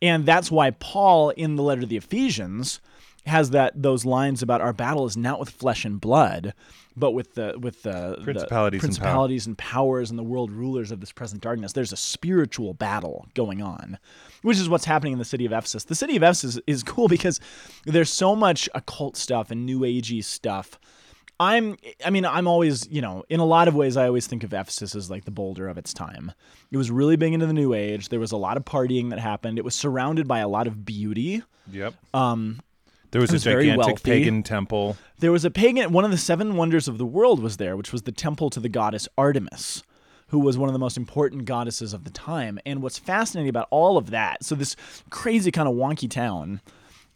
and that's why Paul in the letter to the Ephesians has that those lines about our battle is not with flesh and blood, but with the with the the Principalities and principalities and powers and the world rulers of this present darkness. There's a spiritual battle going on, which is what's happening in the city of Ephesus. The city of Ephesus is cool because there's so much occult stuff and new agey stuff. I'm I mean I'm always, you know, in a lot of ways I always think of Ephesus as like the Boulder of its time. It was really big into the new age. There was a lot of partying that happened. It was surrounded by a lot of beauty. Yep. Um There was, was a very gigantic pagan temple. there was a pagan one of the seven wonders of the world was there, which was the temple to the goddess Artemis, who was one of the most important goddesses of the time. And what's fascinating about all of that, so this crazy kind of wonky town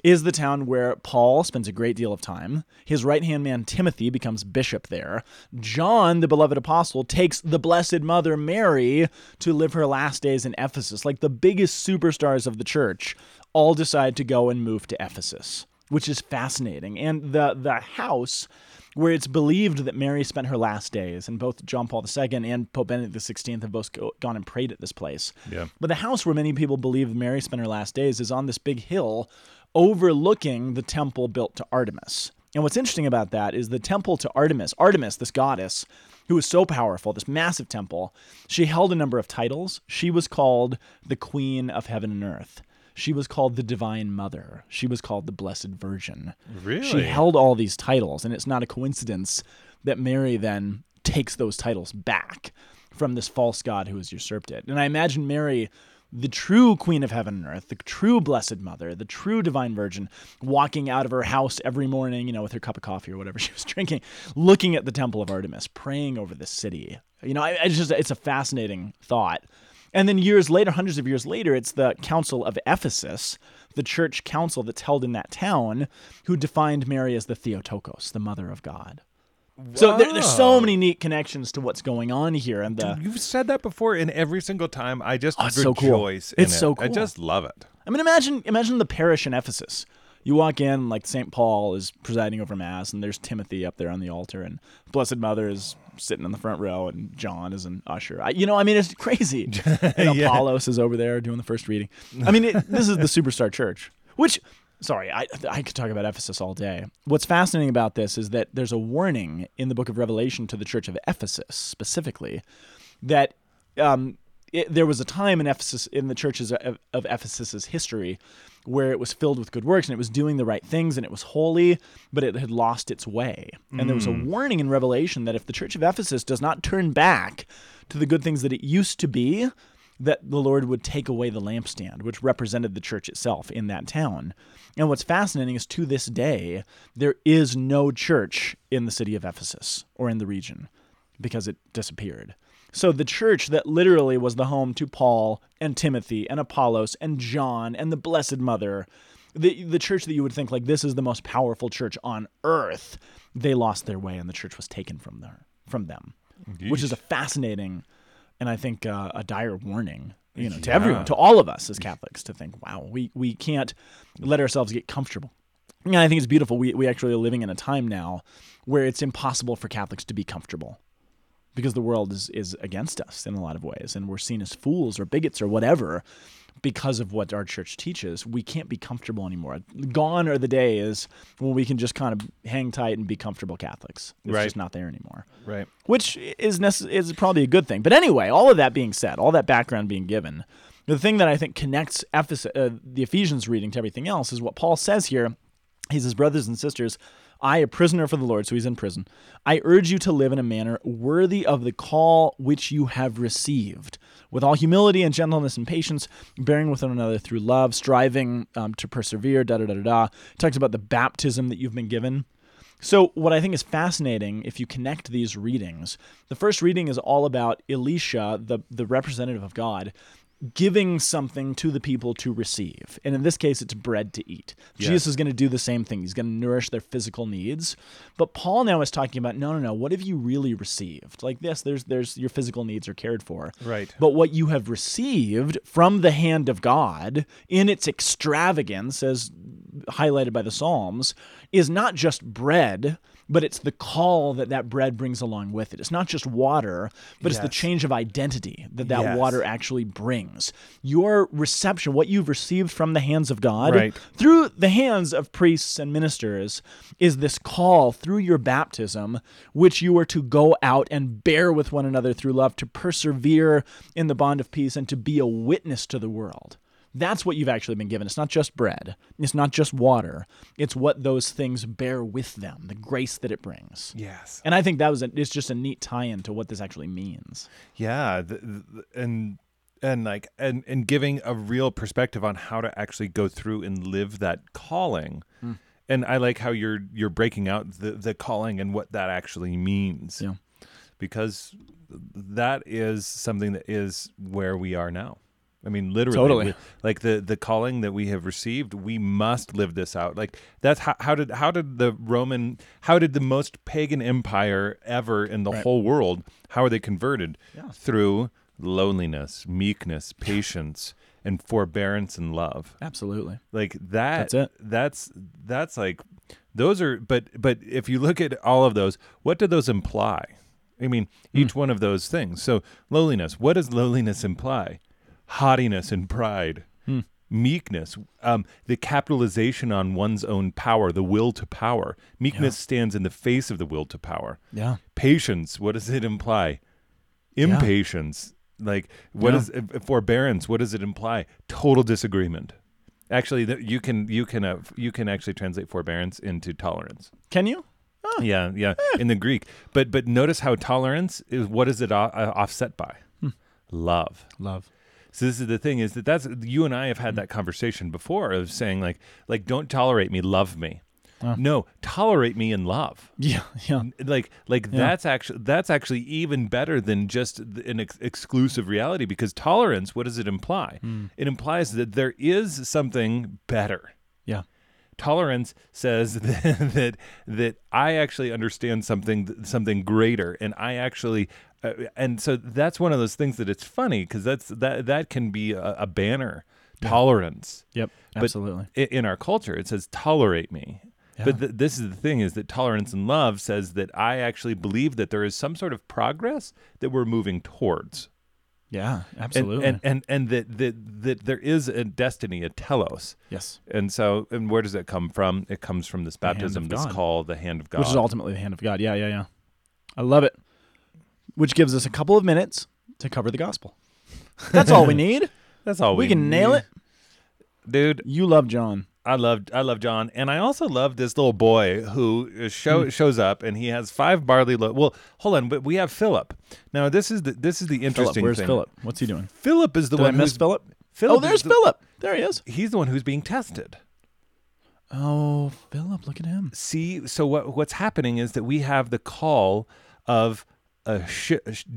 is the town where Paul spends a great deal of time. His right hand man Timothy becomes bishop there. John, the beloved apostle, takes the Blessed Mother Mary to live her last days in Ephesus. Like the biggest superstars of the church all decide to go and move to Ephesus, which is fascinating. And the the house where it's believed that Mary spent her last days, and both John Paul II and Pope Benedict XVI have both go, gone and prayed at this place. Yeah. But the house where many people believe Mary spent her last days is on this big hill overlooking the temple built to Artemis. And what's interesting about that is the temple to Artemis, Artemis, this goddess, who was so powerful, this massive temple, she held a number of titles. She was called the Queen of Heaven and Earth. She was called the Divine Mother. She was called the Blessed Virgin. Really? She held all these titles, and it's not a coincidence that Mary then takes those titles back from this false god who has usurped it. And I imagine Mary, the true Queen of Heaven and Earth, the true Blessed Mother, the true Divine Virgin, walking out of her house every morning, you know, with her cup of coffee or whatever she was drinking, looking at the Temple of Artemis, praying over the city. You know, I, I just it's a fascinating thought. And then years later, hundreds of years later, it's the Council of Ephesus, the church council that's held in that town, who defined Mary as the Theotokos, the Mother of God. So there, there's so many neat connections to what's going on here, and the You've said that before, and every single time I just Oh, it's so cool. in It's it. so I just love it. I mean, imagine imagine the parish in Ephesus. You walk in, like St. Paul is presiding over Mass, and there's Timothy up there on the altar, and Blessed Mother is sitting in the front row, and John is an usher. I, you know, I mean, it's crazy. And Yeah. Apollos is over there doing the first reading. I mean, it, this is the superstar church, which. Sorry, I, I could talk about Ephesus all day. What's fascinating about this is that there's a warning in the book of Revelation to the church of Ephesus specifically that um, it, there was a time in Ephesus, in the churches of, of Ephesus's history, where it was filled with good works and it was doing the right things and it was holy, but it had lost its way. And there was a mm. warning in Revelation that if the church of Ephesus does not turn back to the good things that it used to be, that the Lord would take away the lampstand, which represented the church itself in that town. And what's fascinating is to this day, there is no church in the city of Ephesus or in the region because it disappeared. So the church that literally was the home to Paul and Timothy and Apollos and John and the Blessed Mother, the the church that you would think like this is the most powerful church on earth, they lost their way and the church was taken from there from them, which is a fascinating and I think uh, a dire warning, you know, to everyone, to all of us as Catholics, to think, wow, we we can't let ourselves get comfortable. And I think it's beautiful. We we actually are living in a time now where it's impossible for Catholics to be comfortable because the world is is against us in a lot of ways, and we're seen as fools or bigots or whatever because of what our church teaches. We can't be comfortable anymore. Gone are the days when we can just kind of hang tight and be comfortable Catholics. It's Right. just not there anymore Right. which is necess- is probably a good thing. But anyway, all of that being said, all that background being given, the thing that I think connects Ephes- uh, the Ephesians reading to everything else is what Paul says here. He says, "Brothers and sisters, I, a prisoner for the Lord, so he's in prison, I urge you to live in a manner worthy of the call which you have received, with all humility and gentleness and patience, bearing with one another through love, striving um, to persevere, da da da da da. Talks about the baptism that you've been given. So, what I think is fascinating, if you connect these readings, the first reading is all about Elisha, the, the representative of God, giving something to the people to receive. And in this case, it's bread to eat. Yes. Jesus is going to do the same thing. He's going to nourish their physical needs. But Paul now is talking about no, no, no. What have you really received? Like this, there's, there's your physical needs are cared for. Right. But what you have received from the hand of God in its extravagance, as highlighted by the Psalms, is not just bread, but it's the call that that bread brings along with it. It's not just water, but it's the change of identity that that Yes. water actually brings. Your reception, what you've received from the hands of God Right. through the hands of priests and ministers, is this call through your baptism, which you are to go out and bear with one another through love, to persevere in the bond of peace, and to be a witness to the world. That's what you've actually been given. It's not just bread. It's not just water. It's what those things bear with them, the grace that it brings. Yes. And I think that was a, it's just a neat tie-in to what this actually means. Yeah, th th and and like and and giving a real perspective on how to actually go through and live that calling. Hmm. And I like how you're you're breaking out the the calling and what that actually means. Yeah. Because that is something that is where we are now. I mean, literally, Totally. like the the calling that we have received, we must live this out. Like that's how, how did how did the Roman, how did the most pagan empire ever in the Right. whole world, how are they converted? Yeah. Through loneliness, meekness, patience, and forbearance and love. Absolutely. Like that. That's it. That's that's like those are. But but if you look at all of those, what do those imply? I mean, Hmm. each one of those things. So lowliness. What does lowliness imply? Haughtiness and pride. Hmm. Meekness, um, the capitalization on one's own power, the will to power. Meekness stands in the face of the will to power Yeah. patience what does it imply impatience like what Yeah. is uh, forbearance what does it imply total disagreement actually you can you can uh, you can actually translate forbearance into tolerance Can you? yeah yeah in the greek but but notice how tolerance is what is it o- uh, offset by love Love. So this is the thing is that that's you and I have had mm. that conversation before of saying like like don't tolerate me love me. Uh. No tolerate me in love. Yeah. Yeah. like like that's actually that's actually even better than just an ex- exclusive reality because tolerance what does it imply? Mm. It implies that there is something better. Yeah. tolerance says that that, that i actually understand something something greater and i actually uh, and so that's one of those things that it's funny because that's that that can be a, a banner tolerance Yep. But- Absolutely. i- in our culture it says tolerate me but th- this is the thing is that tolerance and love says that i actually believe that there is some sort of progress that we're moving towards yeah. Absolutely. and and, and that, that that there is a destiny a telos yes. and so and where does it come from it comes from this baptism this God. call the hand of god Which is ultimately the hand of God. Yeah. Yeah. Yeah. I love it. Which gives us a couple of minutes to cover the gospel. That's all we need. that's all we we, can nail it. dude You love John. I loved I love John, and I also love this little boy who show, Hmm. shows up, and he has five barley loaves. Well, hold on, but we have Philip. Now this is the this is the Philip. interesting Where's thing. Philip? What's he doing? Philip is the Did I one miss Philip? Philip oh, there's the- Philip. There he is. He's the one who's being tested. Oh, Philip, look at him. See, so what what's happening is that we have the call of a sh,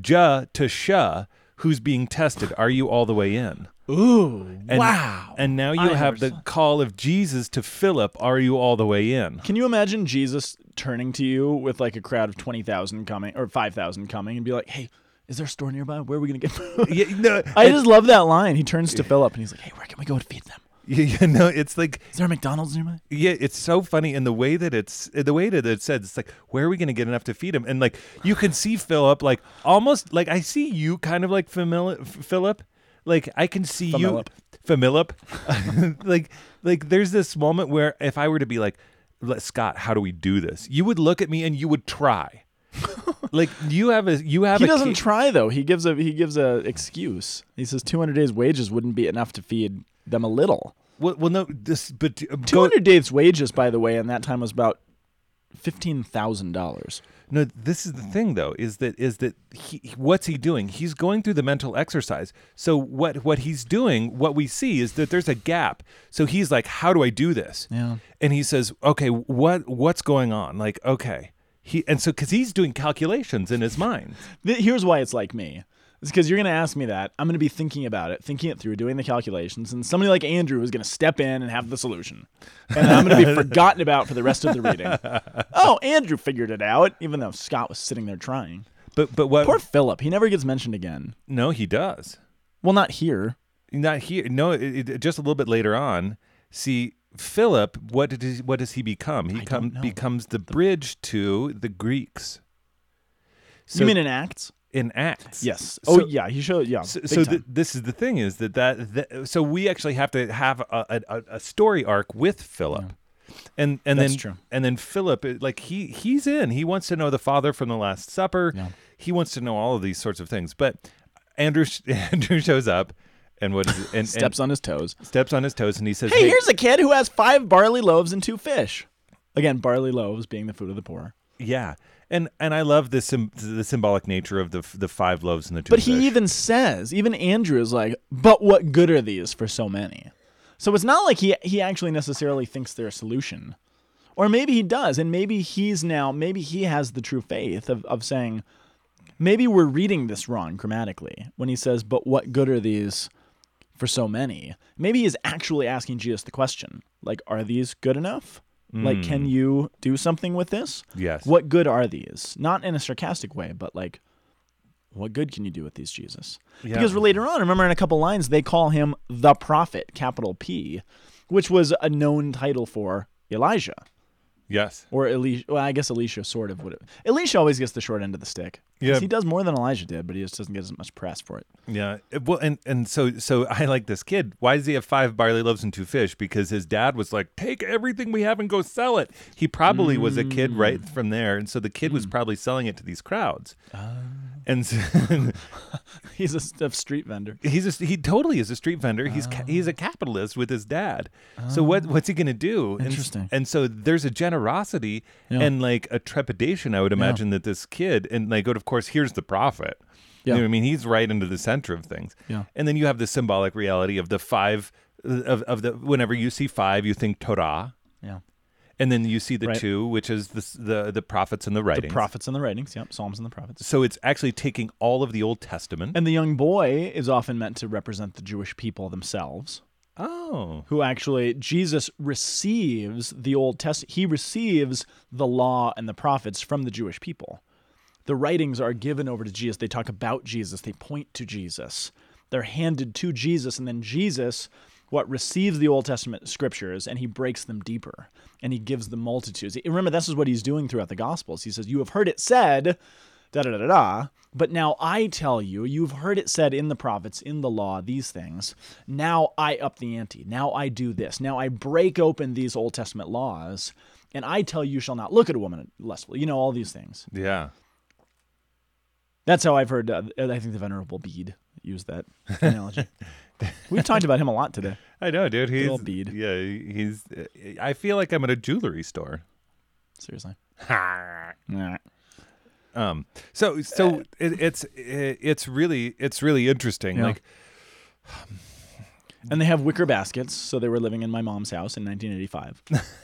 ja to sha who's being tested. Are you all the way in? Ooh, And, wow. And now you I have the call of Jesus to Philip. Are you all the way in? Can you imagine Jesus turning to you with like a crowd of 20,000 coming or 5,000 coming and be like, hey, is there a store nearby? Where are we going to get food? Yeah, no, I just love that line. He turns to Philip and he's like, hey, where can we go to feed them? You, you know, it's like Is there a McDonald's nearby? Yeah, it's so funny in the way that it's the way that it says it's like where are we going to get enough to feed him? And like you can see Philip like almost like I see you kind of like Famil- Philip. Like I can see Familip. you Familip. like like there's this moment where if I were to be like Scott, how do we do this? You would look at me and you would try. like you have a you have He doesn't ki- try though. He gives a he gives a excuse. He says 200 days wages wouldn't be enough to feed them a little. well, well no this but uh, 200 days wages by the way in that time was about fifteen thousand dollars. No, this is the thing though, is that is that he what's he doing? He's going through the mental exercise. So what what he's doing, what we see is that there's a gap. So he's like, How do I do this? Yeah. And he says, Okay, what what's going on? Like, okay. He and so because he's doing calculations in his mind. Here's why it's like me. It's because you're going to ask me that. I'm going to be thinking about it, thinking it through, doing the calculations, and somebody like Andrew is going to step in and have the solution. And I'm going to be forgotten about for the rest of the reading. Oh, Andrew figured it out, even though Scott was sitting there trying. But but what Poor Philip. He never gets mentioned again. no, he does. Well, not here. Not here. No, it, it- just a little bit later on. See, Philip, what did he, what does he become? He come, becomes the bridge to the Greeks. So you mean in Acts? In Acts? Yes. So- oh, yeah. He showed. Yeah. So, so th- this is the thing is that, that that so we actually have to have a, a, a story arc with Philip. And and That's then true. and then Philip like he he's in. He wants to know the Father from the Last Supper. Yeah. He wants to know all of these sorts of things. But Andrew Andrew shows up and what is it? And, steps and on his toes. steps on his toes and he says, Hey, here's a kid who has five barley loaves and two fish. Again, barley loaves being the food of the poor. yeah." And and I love the sym- the symbolic nature of the f- the five loaves and the two But he even says, even Andrew is like, but what good are these for so many? So it's not like he he actually necessarily thinks they're a solution. Or maybe he does, and maybe he's now maybe he has the true faith of, of saying, maybe we're reading this wrong grammatically when he says, but what good are these for so many? Maybe he's actually asking Jesus the question, like, are these good enough? Like, can mm. you do something with this? Yes. What good are these? Not in a sarcastic way, but like, what good can you do with these, Jesus? Yeah. Because later on, remember in a couple lines, they call him the prophet, capital P, which was a known title for Elijah. Yes. Or Elisha. Well, I guess Elisha sort of would have. Elisha always gets the short end of the stick. 'Cause Yeah. He does more than Elijah did, but he just doesn't get as much press for it. Yeah. It- Well, and and so so I like this kid. Why does he have five barley loaves and two fish? Because his dad was like, "Take everything we have and go sell it." He probably was a kid mm. right from there, and so the kid was mm. probably selling it to these crowds. Ah. And so, He's a street vendor. he's a, he totally is a street vendor. He's ca- he's a ah. capitalist with his dad. So what what's he gonna do? And Interesting. And, so there's a generosity Yeah. and like a trepidation. I would imagine that this kid and like, of course, here's the prophet. You Yeah. know what I mean? He's right into the center of things. Yeah. And then you have the symbolic reality of the five of, of the whenever you see five, you think Torah. And then you see the Right. two, which is the the the prophets and the writings. The prophets and the writings. Yep. Psalms and the prophets. so it's actually taking all of the Old Testament. And the young boy is often meant to represent the Jewish people themselves. oh, who actually Jesus receives the Old Testament. He receives the law and the prophets from the Jewish people. The writings are given over to Jesus. They talk about Jesus. They point to Jesus. They're handed to Jesus, and then Jesus, what receives the Old Testament scriptures, and he breaks them deeper, and he gives the multitudes. Remember, this is what he's doing throughout the Gospels. He says, "You have heard it said." da da da da da. But now I tell you, you've heard it said in the prophets, in the law, these things. Now I up the ante. Now I do this. Now I break open these Old Testament laws, and I tell you, you shall not look at a woman lustfully. You know all these things. yeah. That's how I've heard. Uh, I think the Venerable Bede used that analogy. We've talked about him a lot today. I know, dude. He's old bead. yeah. He's. I feel like I'm at a jewelry store. Seriously. Um. So so it, it's it, it's really it's really interesting. Yeah. Like And they have wicker baskets, so they were living in my mom's house in 1985.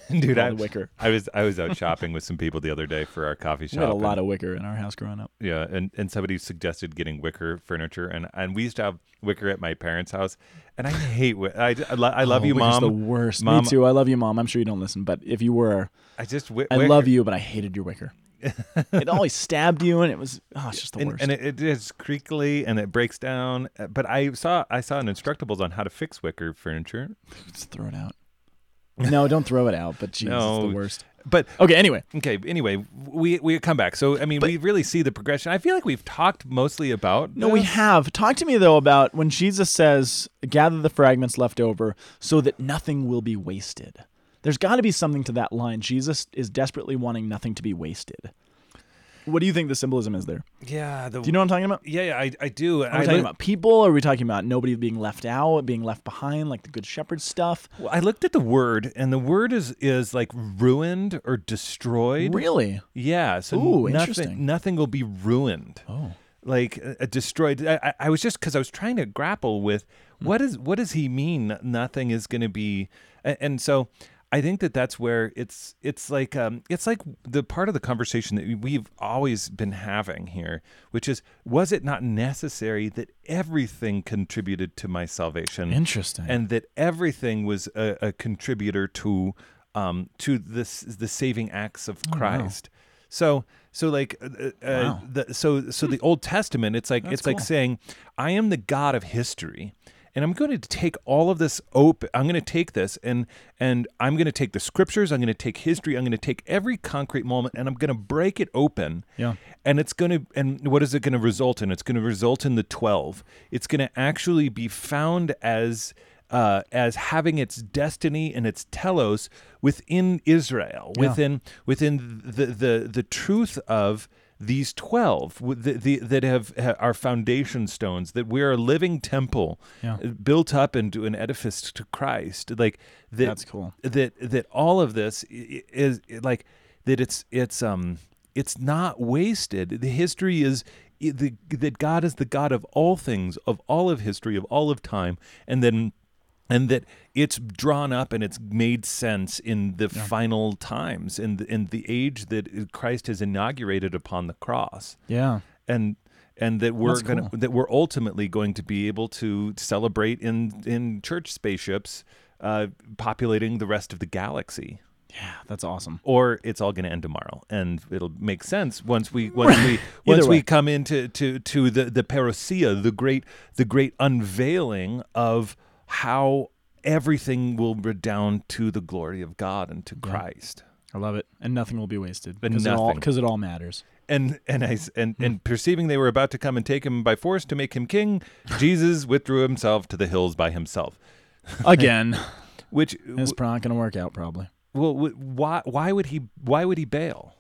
dude, I, wicker. I was I was out shopping with some people the other day for our coffee shop. We had a and- lot of wicker in our house growing up. Yeah, and, and somebody suggested getting wicker furniture, and, and we used to have wicker at my parents' house, and I hate wi- I, I, I love Oh, you, mom. the worst. Mom, Me too. I love you, mom. I'm sure you don't listen, but if you were, I just wi- I wicker- love you, but I hated your wicker. it always stabbed you, and it was oh, it's just the and, worst. and it, it is creakly and it breaks down. But I saw I saw an instructables on how to fix wicker furniture. Just throw it out. No, don't throw it out. But Jesus, No. it's the worst. But Okay. Anyway, okay, anyway, we we come back. So I mean, we really see the progression. I feel like we've talked mostly about no, we have. Talk to me though about when Jesus says, "Gather the fragments left over, so that nothing will be wasted." There's got to be something to that line. Jesus is desperately wanting nothing to be wasted. What do you think the symbolism is there? Yeah. The, Do you know what I'm talking about? Yeah, yeah, I, I do. Are we talking about people? Are we talking about nobody being left out, being left behind, like the Good Shepherd stuff? Well, I looked at the word, and the word is is like ruined or destroyed. Really? Yeah. So Ooh, nothing, interesting. nothing will be ruined. Oh. Like uh, uh, destroyed. I, I, I was just because I was trying to grapple with Hmm. what is what does he mean? Nothing is going to be, and, and so. I think that that's where it's it's like um, it's like the part of the conversation that we've always been having here, which is was it not necessary that everything contributed to my salvation? Interesting. and that everything was a, a contributor to um to this the saving acts of Christ. So so like uh, uh, Oh, the, so so the Old Testament it's like That's it's like saying I am the God of history. And I'm going to take all of this open. I'm going to take this and and I'm going to take the scriptures. I'm going to take history. I'm going to take every concrete moment and I'm going to break it open Yeah. and it's going to and what is it going to result in it's going to result in the 12 it's going to actually be found as uh, as having its destiny and its telos within Israel, Yeah. within within the the the truth of these twelve the, the, that have ha- are foundation stones that we are a living temple Yeah. uh, built up into an edifice to Christ. Like that, That's cool. that that all of this i- i- is like that it's it's um it's not wasted the history is the, that god is the god of all things of all of history of all of time and then and that it's drawn up and it's made sense in the final times in the, in the age that Christ has inaugurated upon the cross Yeah. and and that we're gonna cool. that we're ultimately going to be able to celebrate in in church spaceships uh, populating the rest of the galaxy Yeah. That's awesome. or it's all going to end tomorrow and it'll make sense once we once we once Either we come into to to the the parousia the great the great unveiling of how everything will redound to the glory of God and to Christ I love it. And nothing will be wasted. But because It all, nothing. because it all matters. and and I and and perceiving they were about to come and take him by force to make him king Jesus withdrew himself to the hills by himself Again, which it's not going to work out probably. well w- why why would he why would he bail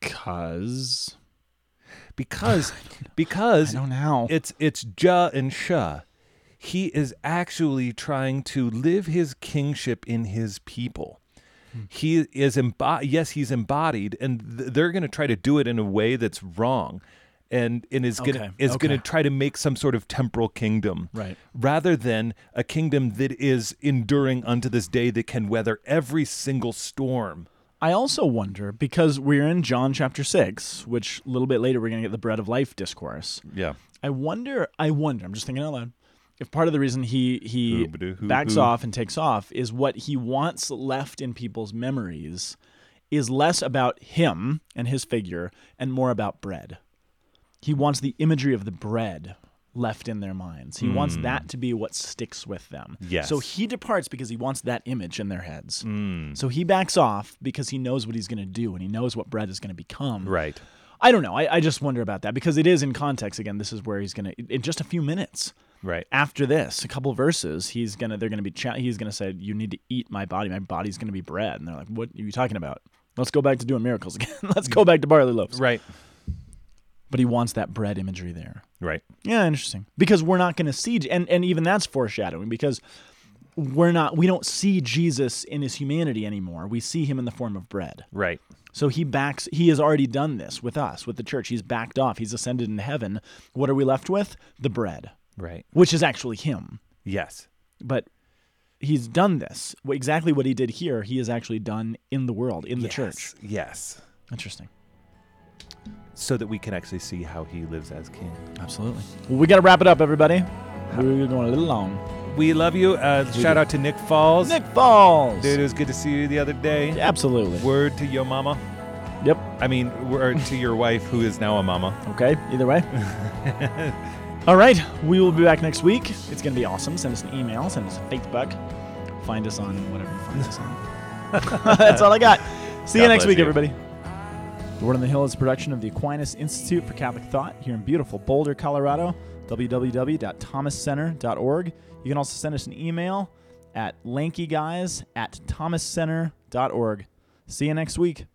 Because because I because don't know. it's it's Ja and Sha. He is actually trying to live his kingship in his people. Hmm. He is embodied. Yes, he's embodied, and th- they're going to try to do it in a way that's wrong, and and is going to Okay, is going to try to make some sort of temporal kingdom, Right. Rather than a kingdom that is enduring unto this day that can weather every single storm. I also wonder because we're in John chapter 6, which a little bit later we're going to get the bread of life discourse. Yeah. I wonder, I wonder, I'm just thinking out loud, if part of the reason he he backs off and takes off is what he wants left in people's memories is less about him and his figure and more about bread. He wants the imagery of the bread left in their minds. He wants that to be what sticks with them. Hmm. Yes. So he departs because he wants that image in their heads. Mm. So he backs off because he knows what he's going to do and he knows what bread is going to become. Right. I don't know. I, I just wonder about that because it is in context. Again, this is where he's going to, in just a few minutes Right. after this, a couple verses, he's going to, they're going to be, cha- he's going to say, You need to eat my body. My body's going to be bread. And they're like, What are you talking about? Let's go back to doing miracles again. Let's go back to barley loaves. Right. But he wants that bread imagery there. Right. Yeah, interesting. Because we're not going to see, and and even that's foreshadowing because we're not, we don't see Jesus in his humanity anymore. We see him in the form of bread. Right. So he backs. He has already done this with us, with the church. He's backed off. He's ascended into heaven. What are we left with? The bread, Right. which is actually him. Yes. But he's done this. Exactly what he did here, he has actually done in the world, in the church. Yes. Yes. Interesting. So that we can actually see how he lives as king. Absolutely. Well, we got to wrap it up, everybody. We're going a little long. We love you. Uh, shout out to Nick Falls. Nick Falls. Dude, it was good to see you the other day. Absolutely. Word to your mama. Yep. I mean, word to your wife, who is now a mama. Okay. Either way. All right. We will be back next week. It's going to be awesome. Send us an email. Send us a Facebook. Find us on whatever you find us on. That's all I got. See you next week, you. everybody. The Word on the Hill is a production of the Aquinas Institute for Catholic Thought here in beautiful Boulder, Colorado. www.thomascenter.org. You can also send us an email at lankyguys at thomascenter.org. See you next week.